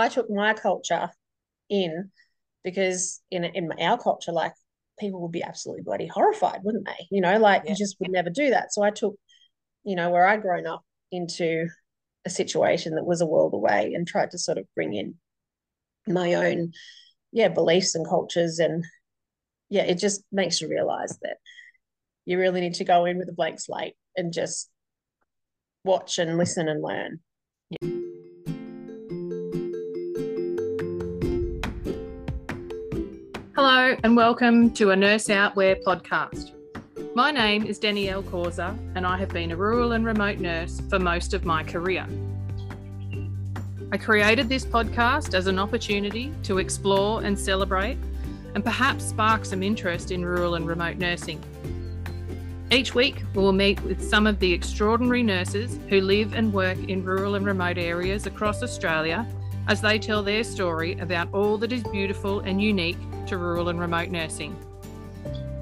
I took my culture in because in in our culture, like people would be absolutely bloody horrified, wouldn't they? You know, like yeah. you just would never do that. So I took, you know, where I'd grown up into a situation that was a world away and tried to sort of bring in my own, yeah, beliefs and cultures. And yeah, it just makes you realize that you really need to go in with a blank slate and just watch and listen and learn. Yeah. Hello, and welcome to a Nurse Out Where podcast. My name is Danielle Causa, and I have been a rural and remote nurse for most of my career. I created this podcast as an opportunity to explore and celebrate, and perhaps spark some interest in rural and remote nursing. Each week, we will meet with some of the extraordinary nurses who live and work in rural and remote areas across Australia as they tell their story about all that is beautiful and unique to rural and remote nursing.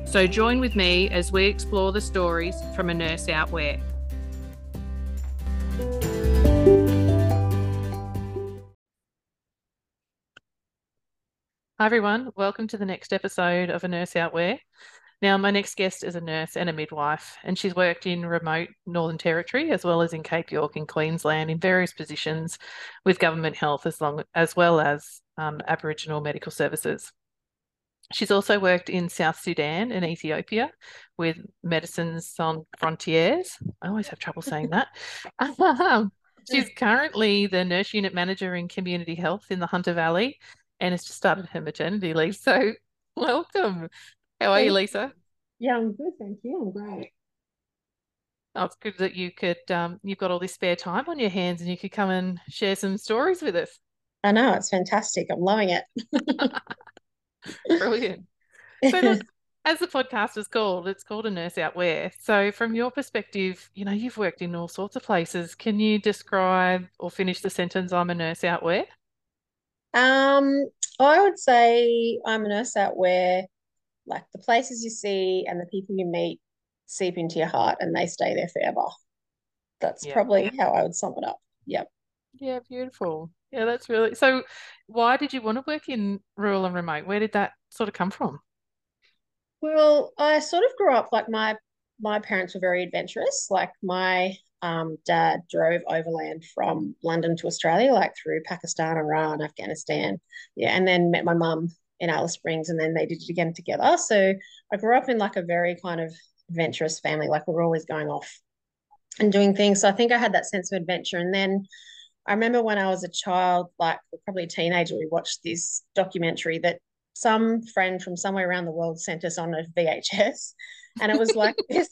So join with me as we explore the stories from a nurse out where. Hi everyone, welcome to the next episode of A Nurse Out Where. Now, my next guest is a nurse and a midwife, and she's worked in remote Northern Territory as well as in Cape York in Queensland in various positions with government health as long as well as um, Aboriginal medical services. She's also worked in South Sudan and Ethiopia with Médecins Sans Frontières. I always have trouble saying that. Um, she's currently the nurse unit manager in community health in the Hunter Valley and has just started her maternity leave. So, welcome. How are you, Lisa? Yeah, I'm good. Thank you. I'm great. Oh, it's good that you could, um, you've got all this spare time on your hands and you could come and share some stories with us. I know. It's fantastic. I'm loving it. Brilliant. So, as the podcast is called, it's called A Nurse Out Where. So, from your perspective, you know, you've worked in all sorts of places. Can you describe or finish the sentence, I'm a nurse out where? Um, I would say I'm a nurse out where, like, the places you see and the people you meet seep into your heart and they stay there forever. That's yeah. probably how I would sum it up. Yep. Yeah, beautiful. Yeah, that's really so. Why did you want to work in rural and remote? Where did that sort of come from? Well, I sort of grew up like my my parents were very adventurous. Like my um, dad drove overland from London to Australia, like through Pakistan, Iran, Afghanistan. Yeah, and then met my mum in Alice Springs, and then they did it again together. So I grew up in like a very kind of adventurous family. Like we were always going off and doing things. So I think I had that sense of adventure. And then I remember when I was a child, like probably a teenager, we watched this documentary that some friend from somewhere around the world sent us on a VHS. And it was like this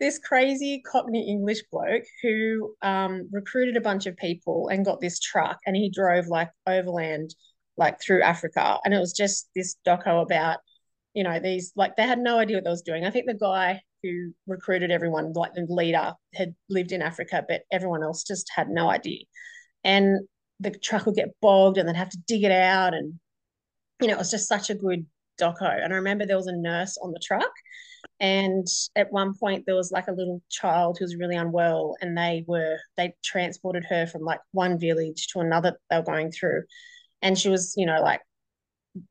this crazy Cockney English bloke who um, recruited a bunch of people and got this truck and he drove like overland, like through Africa. And it was just this doco about, you know, these like they had no idea what they was doing. I think the guy who recruited everyone, like the leader, had lived in Africa, but everyone else just had no idea. And the truck would get bogged and they'd have to dig it out. And, you know, it was just such a good doco. And I remember there was a nurse on the truck. And at one point, there was like a little child who was really unwell, and they were they transported her from like one village to another they were going through, and she was you know like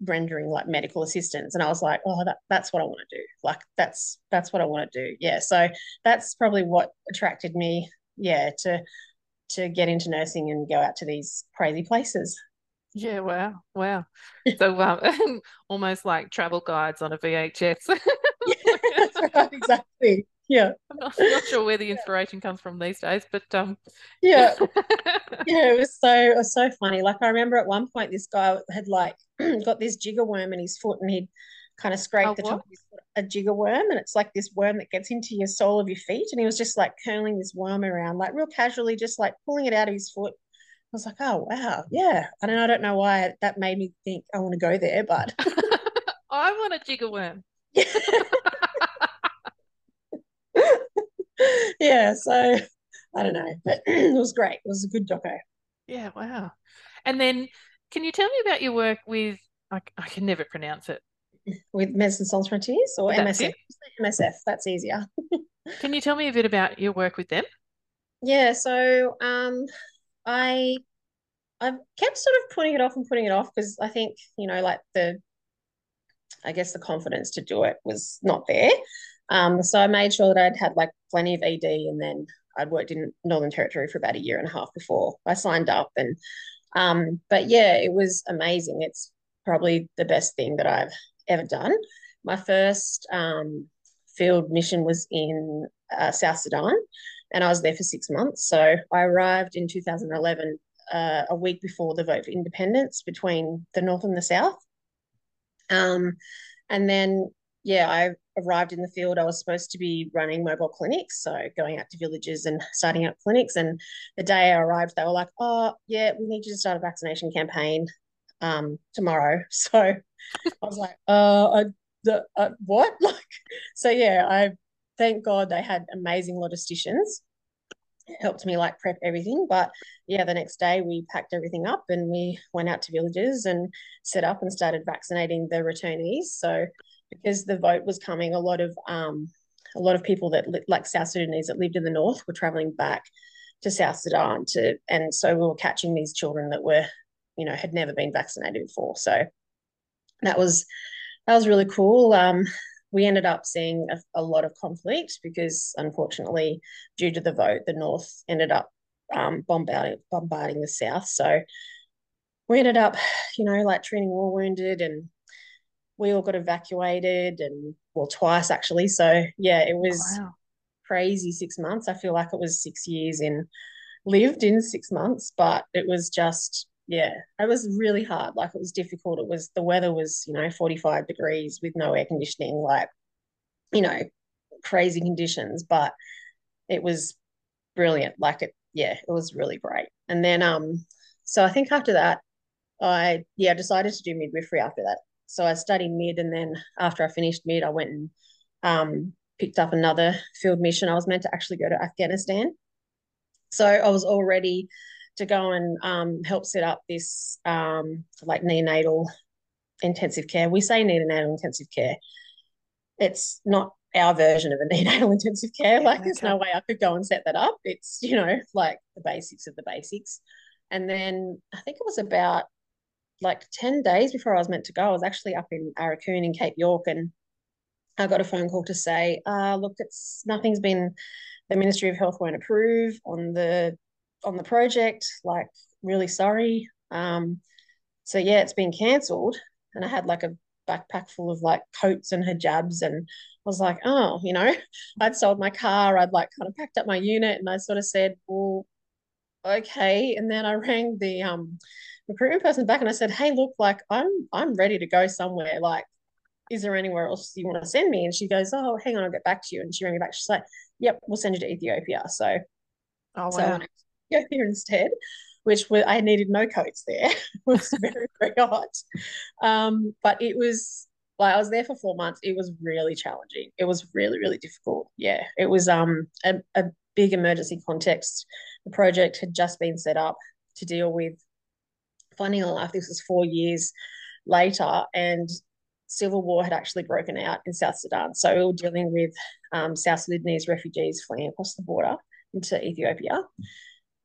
rendering like medical assistance. And i was like oh that, that's what i want to do. Like that's that's what i want to do. Yeah so that's probably what attracted me yeah to to get into nursing and go out to these crazy places. Yeah wow wow. So um almost like travel guides on a vhs yeah, right, exactly yeah. I'm not, not, sure where the inspiration comes from these days but um yeah. Yeah it was so it was so funny. Like i remember at one point this guy had like got this jigger worm in his foot and he'd kind of scraped oh, the top of his foot a jigger worm and it's like this worm that gets into your sole of your feet and he was just like curling this worm around like real casually just like pulling it out of his foot. I was like, oh wow, yeah. I don't I don't know why that made me think I want to go there, but I want a jigger worm. yeah, so I don't know, but it was great. It was a good doco. Yeah, wow. And then, can you tell me about your work with? I, I can never pronounce it. With Medicine Sans Frontiers or that's MSF? It? MSF. That's easier. can you tell me a bit about your work with them? Yeah, so um, I I've kept sort of putting it off and putting it off because I think, you know, like the, I guess the confidence to do it was not there. Um, so I made sure that I'd had like plenty of ED and then I'd worked in Northern Territory for about a year and a half before I signed up. And, um, but yeah, it was amazing. It's probably the best thing that I've ever done. My first um, field mission was in uh, South Sudan and I was there for six months. So I arrived in 2011 uh, a week before the vote for independence between the North and the South. Um, and then, yeah, I arrived in the field. I was supposed to be running mobile clinics, so going out to villages and starting up clinics. And the day I arrived, they were like, "Oh, yeah, we need you to start a vaccination campaign um, tomorrow." So I was like, "Uh, I, the, uh, what?" Like, so yeah, I thank God they had amazing logisticians helped me like prep everything. But yeah, the next day we packed everything up and we went out to villages and set up and started vaccinating the returnees. So because the vote was coming, a lot of um, a lot of people that like South Sudanese that lived in the north were traveling back to South Sudan to, and so we were catching these children that were, you know, had never been vaccinated before. So that was that was really cool. Um, we ended up seeing a, a, lot of conflict because, unfortunately, due to the vote, the North ended up um, bombarding bombarding the South. So we ended up, you know, like treating war wounded, and we all got evacuated, and well, twice actually. So yeah, it was wow. crazy six months. I feel like it was six years in lived in six months, but it was just yeah, it was really hard. Like it was difficult. It was the weather was, you know, 45 degrees with no air conditioning, like, you know, crazy conditions, but it was brilliant. Like it, yeah, it was really great. And then um, so I think after that, I yeah, decided to do midwifery after that. So I studied mid and then after I finished mid, I went and um picked up another field mission. I was meant to actually go to Afghanistan. So I was all ready to go and um, help set up this um, like neonatal intensive care. We say neonatal intensive care. It's not our version of a neonatal intensive care. Like, okay. there's no way I could go and set that up. It's, you know, like the basics of the basics. And then I think it was about like 10 days before I was meant to go. I was actually up in Aurukun in Cape York and I got a phone call to say, uh, look, it's nothing's been, the Ministry of Health won't approve on the on the project, like really sorry. Um, so yeah, it's been cancelled. And I had like a backpack full of like coats and hijabs and I was like, oh, you know, I'd sold my car, I'd like kind of packed up my unit and I sort of said, well, okay. And then I rang the um recruitment person back and I said, hey, look, like I'm I'm ready to go somewhere. Like, is there anywhere else you want to send me? And she goes, Oh, hang on, I'll get back to you. And she rang me back. She's like, Yep, we'll send you to Ethiopia. So Oh wow. So go there instead, which I needed no coats there. it was very, very hot. Um, but it was like I was there for four months. It was really challenging. It was really, really difficult. Yeah. It was um a, a big emergency context. The project had just been set up to deal with funny enough, this was four years later, and civil war had actually broken out in South Sudan. So we were dealing with um, South Sudanese refugees fleeing across the border into Ethiopia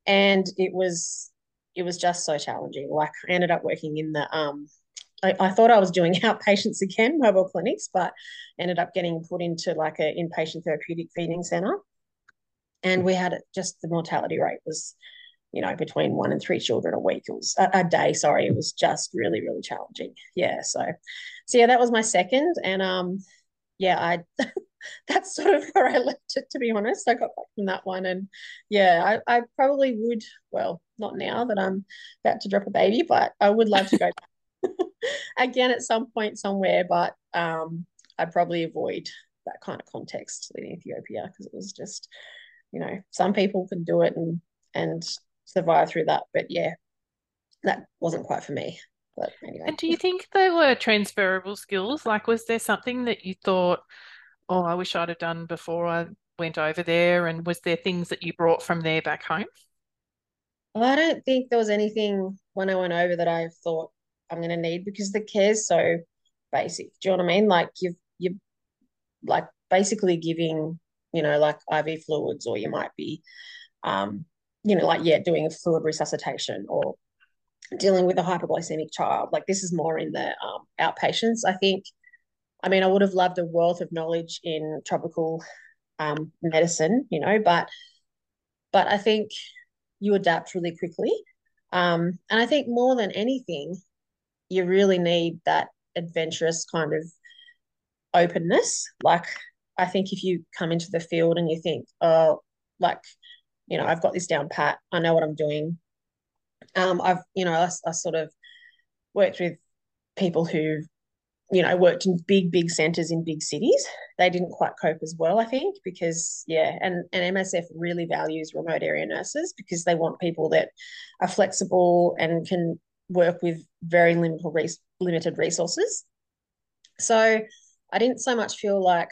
and it was it was just so challenging. Like I ended up working in the um I, I, thought I was doing outpatients again, mobile clinics, but ended up getting put into like an inpatient therapeutic feeding center. And we had just the mortality rate was, you know, between one and three children a week. It was a, a day, sorry. It was just really, really challenging. Yeah. So so yeah, that was my second. And um yeah, I that's sort of where I left it, to be honest. I got back from that one. And yeah, I, I probably would, well, not now that I'm about to drop a baby, but I would love to go again at some point somewhere. But um, I'd probably avoid that kind of context in Ethiopia because it was just, you know, some people can do it and and survive through that. But yeah, that wasn't quite for me. But anyway. And do you think they were transferable skills? Like, was there something that you thought, oh, I wish I'd have done before I went over there? And was there things that you brought from there back home? I don't think there was anything when I went over that I thought I'm going to need because the care's so basic. Do you know what I mean? Like you've you like basically giving, you know, like IV fluids, or you might be, um, you know, like yeah, doing a fluid resuscitation or dealing with a hypoglycemic child. Like this is more in the um, outpatients. I think. I mean, I would have loved a wealth of knowledge in tropical um, medicine, you know, but but I think you adapt really quickly. Um, and I think more than anything, you really need that adventurous kind of openness. Like, I think if you come into the field and you think, oh, like, you know, I've got this down pat, I know what I'm doing. Um, I've, you know, I, I sort of worked with people who, you know, worked in big, big centers in big cities. They didn't quite cope as well, I think, because yeah, and and MSF really values remote area nurses because they want people that are flexible and can work with very limited limited resources. So I didn't so much feel like,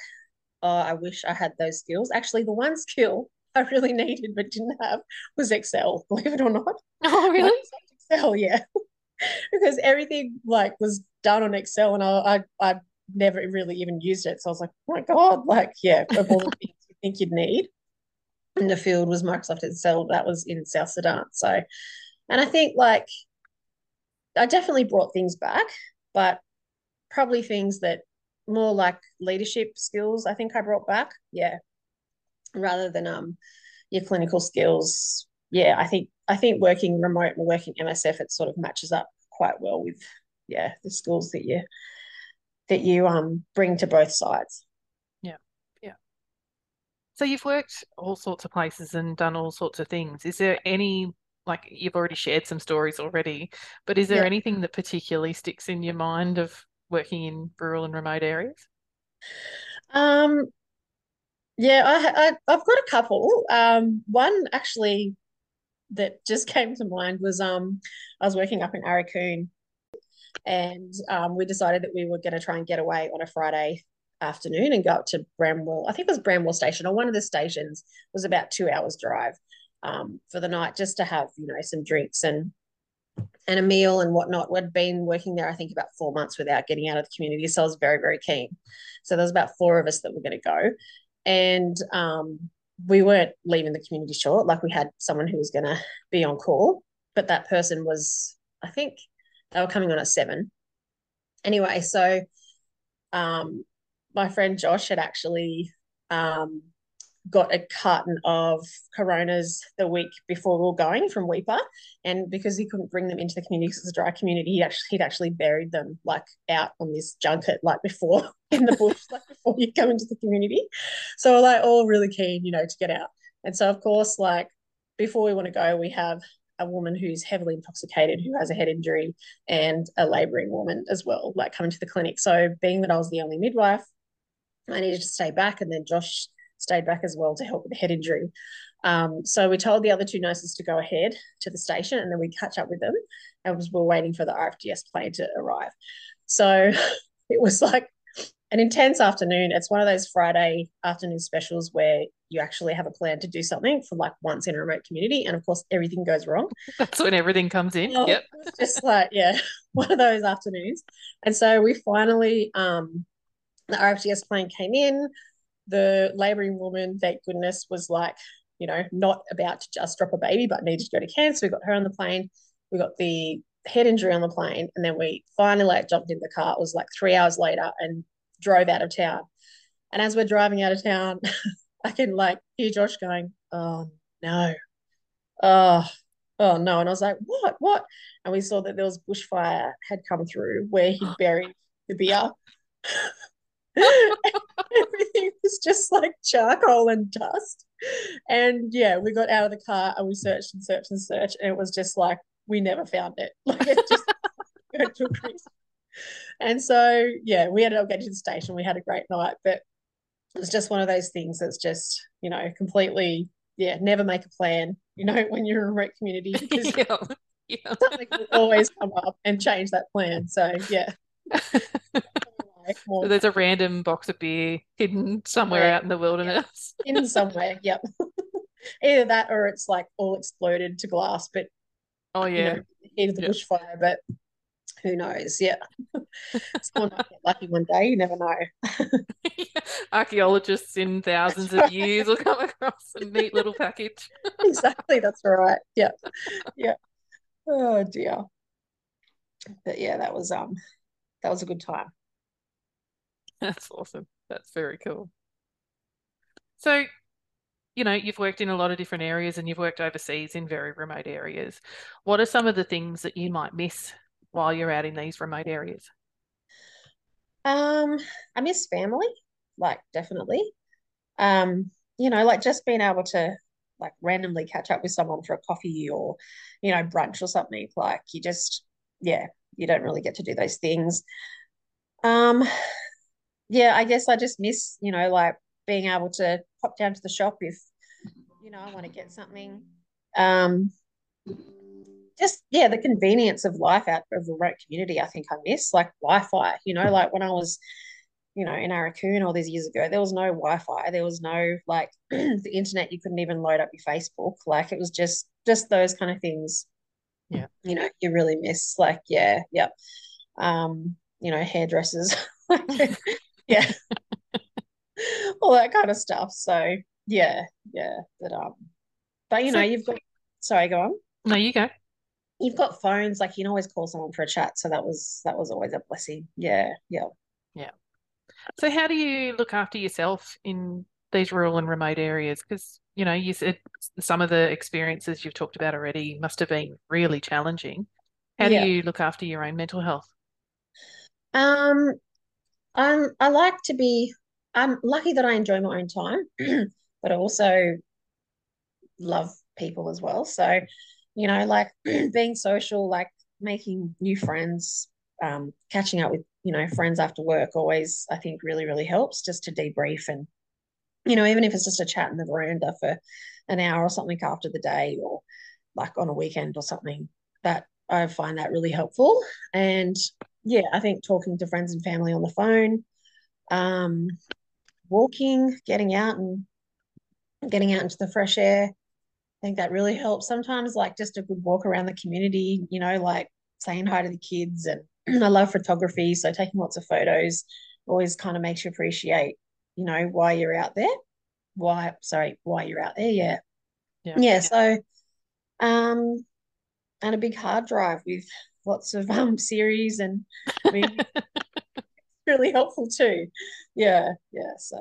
oh, I wish I had those skills. Actually, the one skill I really needed but didn't have was Excel, believe it or not. Oh, really? Excel, yeah. because everything like was done on Excel and I, I I never really even used it. So I was like, oh my God, like, yeah, of all the things you think you'd need in the field was Microsoft Excel. That was in South Sudan. So, and I think like I definitely brought things back, but probably things that more like leadership skills, I think I brought back. Yeah. Rather than um your clinical skills. Yeah, I think I think working remote and working MSF it sort of matches up quite well with yeah, the skills that you that you um bring to both sides. Yeah. Yeah. So you've worked all sorts of places and done all sorts of things. Is there any like you've already shared some stories already, but is there yeah. anything that particularly sticks in your mind of working in rural and remote areas? Um, yeah, I, I have got a couple. Um, one actually that just came to mind was um I was working up in Aurukun, and um, we decided that we were going to try and get away on a Friday afternoon and go up to Bramwell. I think it was Bramwell Station or one of the stations was about two hours drive um, for the night just to have you know some drinks and and a meal and whatnot. We'd been working there, I think, about four months without getting out of the community. So I was very, very keen. So there was about four of us that were going to go. And um, we weren't leaving the community short. Like we had someone who was going to be on call, but that person was, I think, they were coming on at seven. Anyway, so um, my friend Josh had actually um, got a carton of Coronas the week before we were going from Weipa, and because he couldn't bring them into the community because it's a dry community, he actually he'd actually buried them like out on this junket like before in the bush, like before you come into the community. So we're like all really keen, you know, to get out. And so of course, like before we want to go, we have a woman who's heavily intoxicated who has a head injury and a laboring woman as well, like coming to the clinic. So being that I was the only midwife, I needed to stay back, and then Josh stayed back as well to help with the head injury. Um, so we told the other two nurses to go ahead to the station and then we catch up with them and we're waiting for the RFDS plane to arrive. So it was like an intense afternoon. It's one of those Friday afternoon specials where you actually have a plan to do something for like once in a remote community. And of course, everything goes wrong. That's when everything comes in. Yep. just like, yeah, one of those afternoons. And so we finally, um, the RFDS plane came in the laboring woman, thank goodness, was like, you know, not about to just drop a baby, but needed to go to Cairns. So we got her on the plane. We got the head injury on the plane. And then we finally like jumped in the car. It was like three hours later and drove out of town. And as we're driving out of town, I can like hear Josh going, Oh no. Oh, oh no. And I was like, What? What? And we saw that there was bushfire had come through where he buried the beer. everything was just like charcoal and dust. And yeah, we got out of the car and we searched and searched and searched, and it was just like we never found it. Like it just took And so yeah, we ended up getting to the station. We had a great night, but it was just one of those things that's just you know completely yeah never make a plan you know when you're in a remote community because yeah. Yeah. something will always come up and change that plan. So yeah. So there's a random box of beer hidden somewhere yeah. out in the wilderness. Yeah. In somewhere, yep. Either that or it's like all exploded to glass, but oh yeah, you know, of the bushfire, but who knows? Yeah. Someone might get lucky one day, you never know. Archaeologists in thousands that's of years will come across a neat little package. exactly, that's right. Yeah. Yeah. Oh dear. but yeah, that was um that was a good time. That's awesome. That's very cool. So, you know, you've worked in a lot of different areas and you've worked overseas in very remote areas. What are some of the things that you might miss while you're out in these remote areas? Um, I miss family, like definitely. Um, you know, like just being able to like randomly catch up with someone for a coffee or, you know, brunch or something. Like you just, yeah, you don't really get to do those things. Um, yeah, I guess I just miss, you know, like being able to pop down to the shop if, you know, I want to get something. Um, just yeah, the convenience of life out of a remote community, I think I miss like Wi-Fi. You know, like when I was, you know, in Aurukun all these years ago, there was no Wi-Fi. There was no like the internet. You couldn't even load up your Facebook. Like it was just just those kind of things. Yeah, you know, you really miss. Like yeah, yeah. Um, you know, hairdressers. yeah. all that kind of stuff. So yeah, yeah. But um, but you know, you've got. Sorry, go on. No, you go. You've got phones, like you can always call someone for a chat. So that was that was always a blessing. Yeah, yeah, yeah. So how do you look after yourself in these rural and remote areas? Because you know, you said some of the experiences you've talked about already must have been really challenging. How yeah. do you look after your own mental health? Um, um, I like to be I'm lucky that I enjoy my own time, but also love people as well. So, you know, like being social, like making new friends, um, catching up with, you know, friends after work always, I think, really, really helps just to debrief and, you know, even if it's just a chat in the veranda for an hour or something after the day or like on a weekend or something, that I find that really helpful. And yeah, I think talking to friends and family on the phone, um, walking, getting out and getting out into the fresh air. I think that really helps. Sometimes, like just a good walk around the community, you know, like saying hi to the kids. And I love photography, so taking lots of photos always kind of makes you appreciate, you know, why you're out there. Why, sorry, why you're out there. Yeah. Yeah. yeah so, um, and a big hard drive with lots of um series and really helpful too. Yeah, yeah. So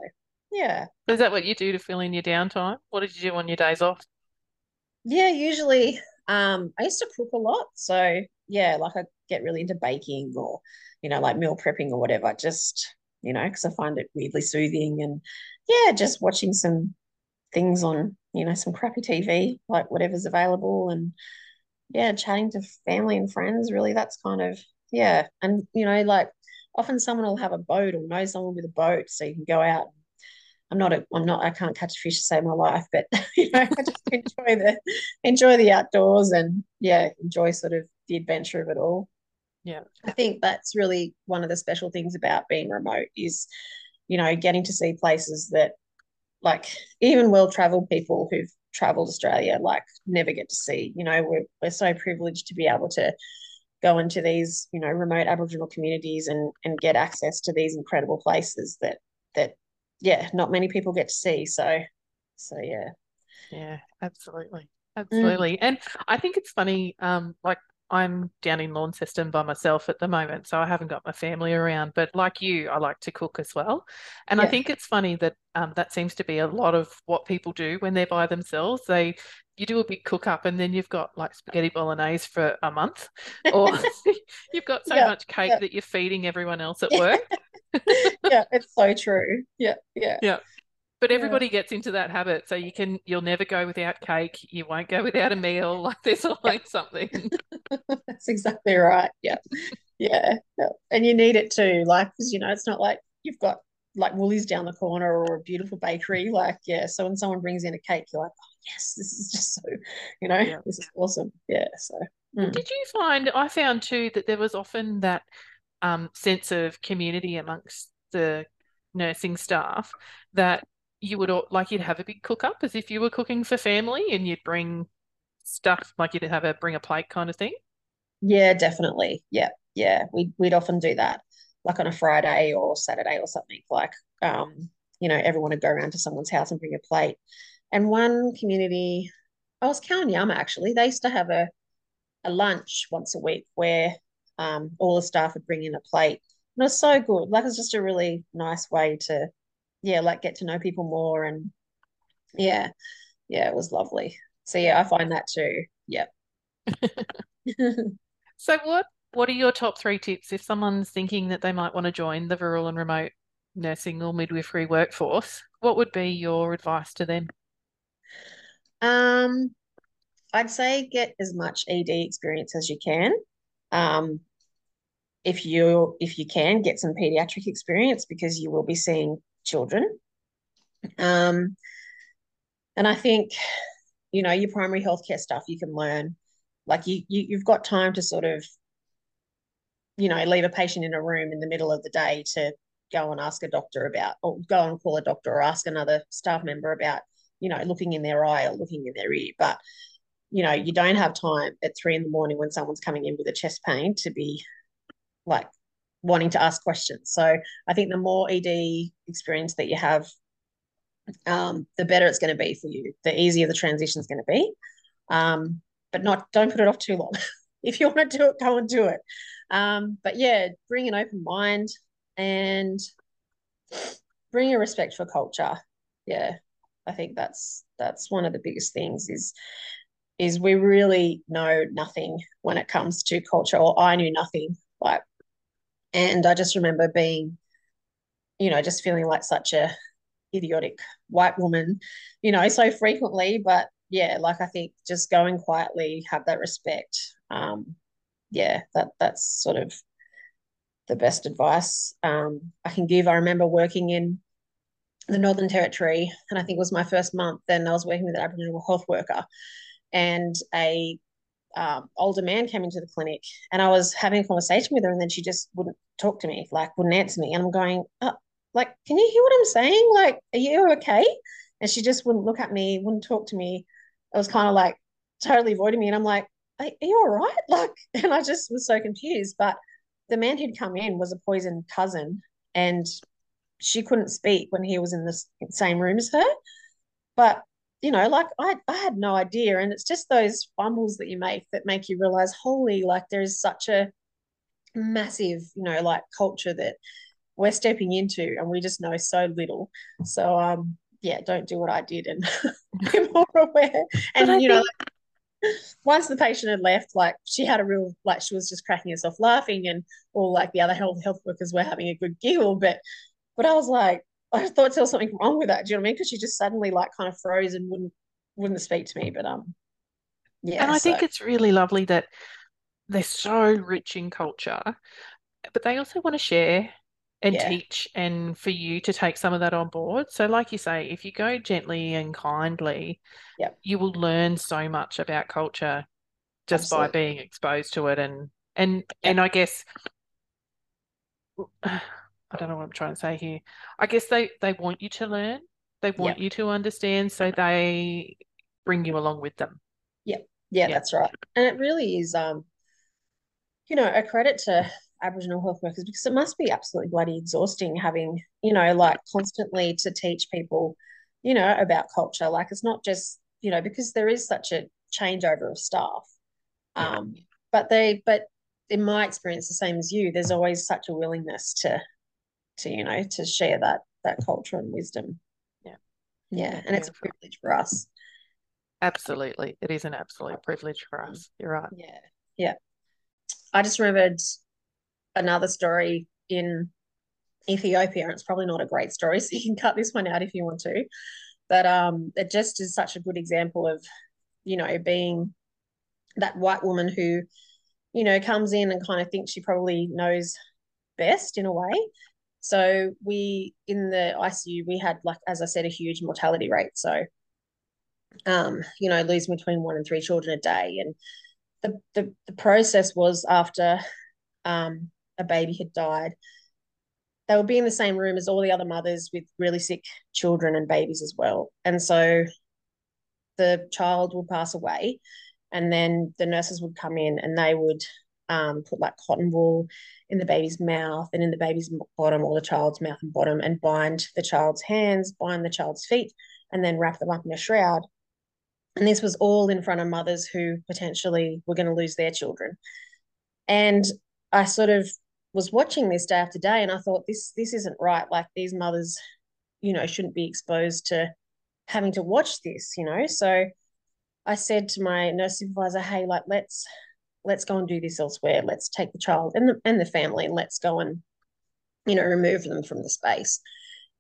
yeah. Is that what you do to fill in your downtime? What did you do on your days off? Yeah, usually um I used to cook a lot. So yeah, like I get really into baking or, you know, like meal prepping or whatever, just, you know, because I find it weirdly soothing and yeah, just watching some things on, you know, some crappy TV, like whatever's available and yeah, chatting to family and friends, really that's kind of yeah. And you know, like often someone will have a boat or know someone with a boat so you can go out I'm not a, I'm not I can't catch a fish to save my life, but you know, I just enjoy the enjoy the outdoors and yeah, enjoy sort of the adventure of it all. Yeah. I think that's really one of the special things about being remote is, you know, getting to see places that like even well-traveled people who've traveled Australia like never get to see. You know, we're we're so privileged to be able to go into these you know remote aboriginal communities and and get access to these incredible places that that yeah not many people get to see so so yeah yeah absolutely mm. absolutely mm. and i think it's funny um like I'm down in Launceston by myself at the moment, so I haven't got my family around. But like you, I like to cook as well. And yeah. I think it's funny that um, that seems to be a lot of what people do when they're by themselves. They you do a big cook up and then you've got like spaghetti bolognese for a month, or you've got so yeah, much cake yeah. that you're feeding everyone else at work. yeah, it's so true. Yeah, yeah. Yeah but everybody yeah. gets into that habit so you can you'll never go without cake you won't go without a meal like there's always something that's exactly right yeah. yeah yeah and you need it too like because you know it's not like you've got like Woolies down the corner or a beautiful bakery like yeah so when someone brings in a cake you're like oh yes this is just so you know yeah. this is awesome yeah so mm. did you find i found too that there was often that um, sense of community amongst the nursing staff that you would like you'd have a big cook up as if you were cooking for family and you'd bring stuff like you'd have a bring a plate kind of thing? Yeah definitely. Yeah yeah. We'd, we'd often do that like on a friday or saturday or something like um you know everyone would go around to someone's house and bring a plate. And one community i was Kowanyama actually. They used to have a a lunch once a week where Um, all the staff would bring in a plate. And it was so good. Like, it's just a really nice way to, yeah, like get to know people more. And yeah, yeah, it was lovely. So yeah, I find that too. Yep. so what what are your top three tips if someone's thinking that they might want to join the rural and remote nursing or midwifery workforce? What would be your advice to them? Um, I'd say get as much ED experience as you can. Um, if you if you can get some pediatric experience because you will be seeing children. Um, and I think, you know, your primary healthcare stuff you can learn. Like you, you you've got time to sort of, you know, leave a patient in a room in the middle of the day to go and ask a doctor about, or go and call a doctor or ask another staff member about, you know, looking in their eye or looking in their ear. But, you know, you don't have time at three in the morning when someone's coming in with a chest pain to be like wanting to ask questions. So I think the more ED experience that you have, um, the better it's going to be for you. The easier the transition is going to be. Um, but not don't put it off too long. if you want to do it, go and do it. Um, but yeah, bring an open mind and bring a respect for culture. Yeah, I think that's that's one of the biggest things is is we really know nothing when it comes to culture, or I knew nothing. Like, and I just remember being, you know, just feeling like such a idiotic white woman, you know, so frequently. But yeah, like I think just going quietly, have that respect. Um, yeah, that that's sort of the best advice um, I can give. I remember working in the Northern Territory, and I think it was my first month. Then I was working with an Aboriginal health worker, and a um, older man came into the clinic, and I was having a conversation with her, and then she just wouldn't talk to me, like wouldn't answer me, and I'm going, oh, like, can you hear what I'm saying? Like, are you okay? And she just wouldn't look at me, wouldn't talk to me. It was kind of like totally avoiding me, and I'm like, are you all right? Like, and I just was so confused, but the man who'd come in was a poisoned cousin and she couldn't speak when he was in the same room as her. But, you know, like I, I had no idea. And it's just those fumbles that you make that make you realize, holy, like there is such a massive, you know, like culture that we're stepping into and we just know so little. So, um, yeah, don't do what I did and be more aware. And, you know, like, once the patient had left, like she had a real like she was just cracking herself laughing, and all like the other health health workers were having a good giggle. But but I was like, I thought there was something wrong with that. Do you know what I mean? Because she just suddenly like kind of froze and wouldn't wouldn't speak to me. But um, yeah. And I so. think it's really lovely that they're so rich in culture, but they also want to share and yeah. teach and for you to take some of that on board. So, like you say, if you go gently and kindly, yep. you will learn so much about culture just Absolutely. by being exposed to it. And and yep. and I guess I don't know what I'm trying to say here. I guess they they want you to learn. They want yep. you to understand, so they bring you along with them. Yeah, yeah, that's right. And it really is, um, you know, a credit to Aboriginal health workers because it must be absolutely bloody exhausting having, you know, like constantly to teach people, you know, about culture. Like it's not just, you know, because there is such a changeover of staff. Um, but they, but in my experience, the same as you, there's always such a willingness to, to, you know, to share that, that culture and wisdom. Yeah. Yeah. And it's a privilege for us. Absolutely. It is an absolute privilege for us. You're right. Yeah. Yeah. I just remembered another story in Ethiopia, and it's probably not a great story, so you can cut this one out if you want to. But um, it just is such a good example of, you know, being that white woman who, you know, comes in and kind of thinks she probably knows best in a way. So we in the ICU we had like as I said a huge mortality rate. So um, you know, losing between one and three children a day. And the the, the process was after um, a baby had died, they would be in the same room as all the other mothers with really sick children and babies as well. And so the child would pass away, and then the nurses would come in and they would um, put like cotton wool in the baby's mouth and in the baby's bottom or the child's mouth and bottom and bind the child's hands, bind the child's feet, and then wrap them up in a shroud. And this was all in front of mothers who potentially were going to lose their children. And I sort of was watching this day after day and I thought this this isn't right. Like these mothers, you know, shouldn't be exposed to having to watch this, you know. So I said to my nurse supervisor, hey, like let's let's go and do this elsewhere. Let's take the child and the and the family and let's go and, you know, remove them from the space.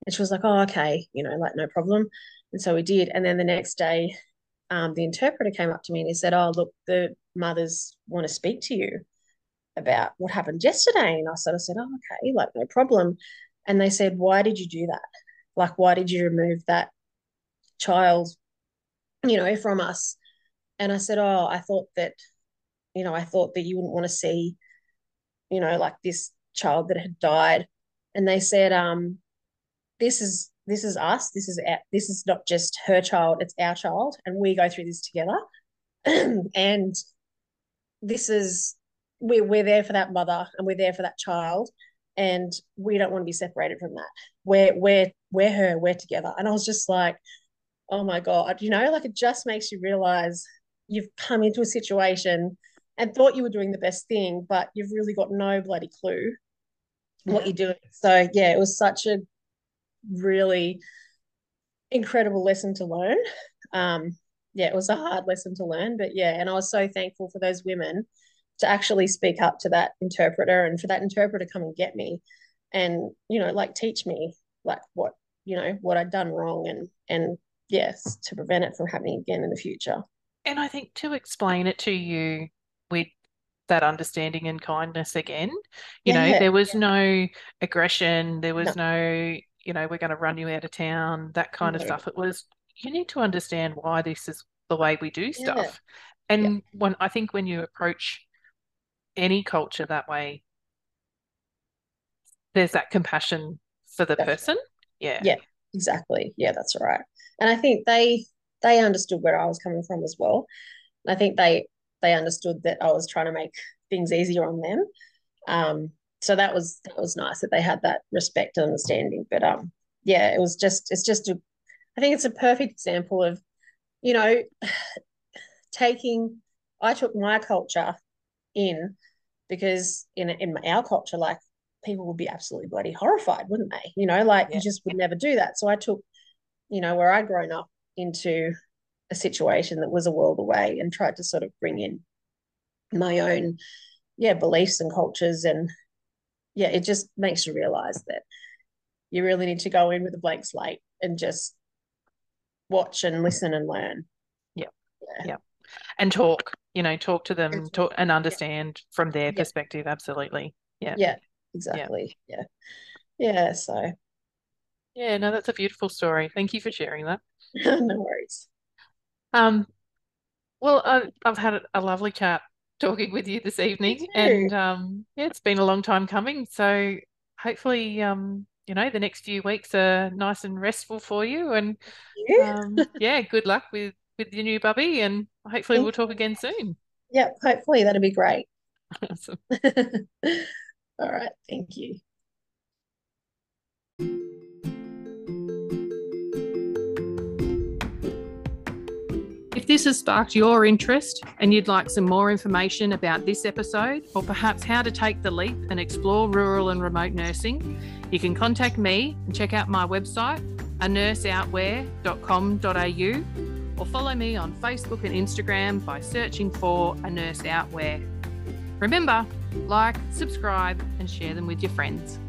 And she was like, oh, okay, you know, like no problem. And so we did. And then the next day, um, the interpreter came up to me and he said, oh, look, the mothers want to speak to you about what happened yesterday. And I sort of said, oh, okay, like no problem. And they said, why did you do that? Like, why did you remove that child, you know, from us? And I said, oh, I thought that, you know, I thought that you wouldn't want to see, you know, like this child that had died. And they said, um, this is this is us. This is our, this is not just her child. It's our child, and we go through this together. and this is we're, we're there for that mother and we're there for that child and we don't want to be separated from that we're we're we're her we're together and i was just like oh my god you know like it just makes you realize you've come into a situation and thought you were doing the best thing but you've really got no bloody clue what yeah. you're doing. So yeah it was such a really incredible lesson to learn. Um yeah it was a hard lesson to learn but yeah and i was so thankful for those women to actually speak up to that interpreter and for that interpreter to come and get me and you know like teach me like what you know what I'd done wrong and and yes to prevent it from happening again in the future. And I think to explain it to you with that understanding and kindness again you yeah, know there was yeah. no aggression there was no. no you know we're going to run you out of town that kind no. of stuff it was you need to understand why this is the way we do stuff yeah. and when I think when you approach any culture that way, there's that compassion for the Definitely. person. Yeah. Yeah, exactly. Yeah, that's right. And I think they they understood where I was coming from as well. I think they they understood that I was trying to make things easier on them. Um, so that was that was nice that they had that respect and understanding. But um, yeah, it was just it's just a, I think it's a perfect example of, you know, taking. I took my culture in because in in our culture, like people would be absolutely bloody horrified, wouldn't they? You know, like yeah. you just would never do that. So I took, you know, where I'd grown up into a situation that was a world away and tried to sort of bring in my own, yeah, beliefs and cultures. And yeah, it just makes you realize that you really need to go in with a blank slate and just watch and listen and learn. Yeah. Yeah. yeah. And talk you know talk to them and, talk, and understand yeah. from their yeah. perspective absolutely yeah yeah exactly yeah. yeah yeah so yeah no that's a beautiful story thank you for sharing that no worries um well I, i've had a lovely chat talking with you this evening and um yeah it's been a long time coming so hopefully um you know the next few weeks are nice and restful for you and yeah, um, yeah good luck with with your new bubby, and hopefully we'll talk again soon. Yep, hopefully that'll be great. Awesome. All right, thank you. If this has sparked your interest and you'd like some more information about this episode, or perhaps how to take the leap and explore rural and remote nursing, you can contact me and check out my website, anurseoutwhere.com.au or follow me on Facebook and Instagram by searching for A Nurse Out Where. Remember, like, subscribe, and share them with your friends.